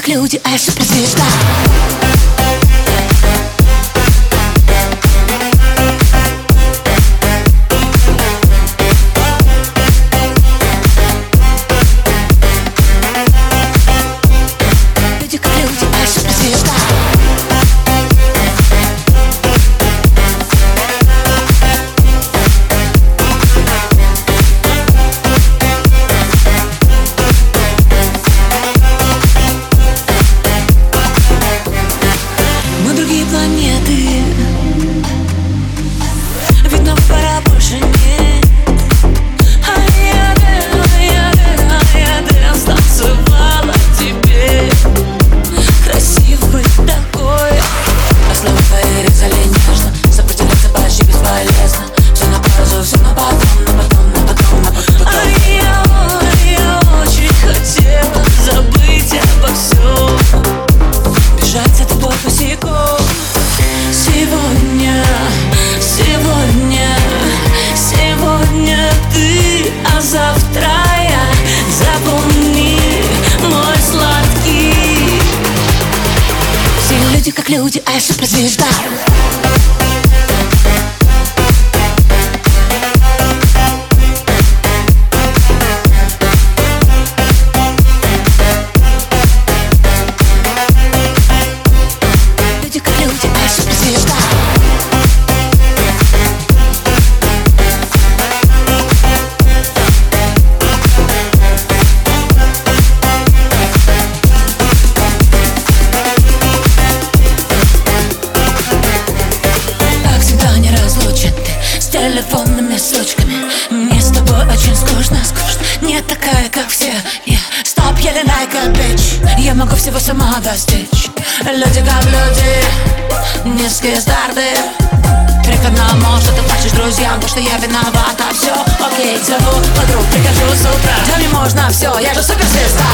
как люди, а я все как люди, а я суперзвезда. всего самого достичь. Люди как люди, низкие старты Три к одному, что ты плачешь друзьям, то что я виновата. Все, окей, зову подруг, прихожу с утра. Да мне можно все, я же суперзвезда.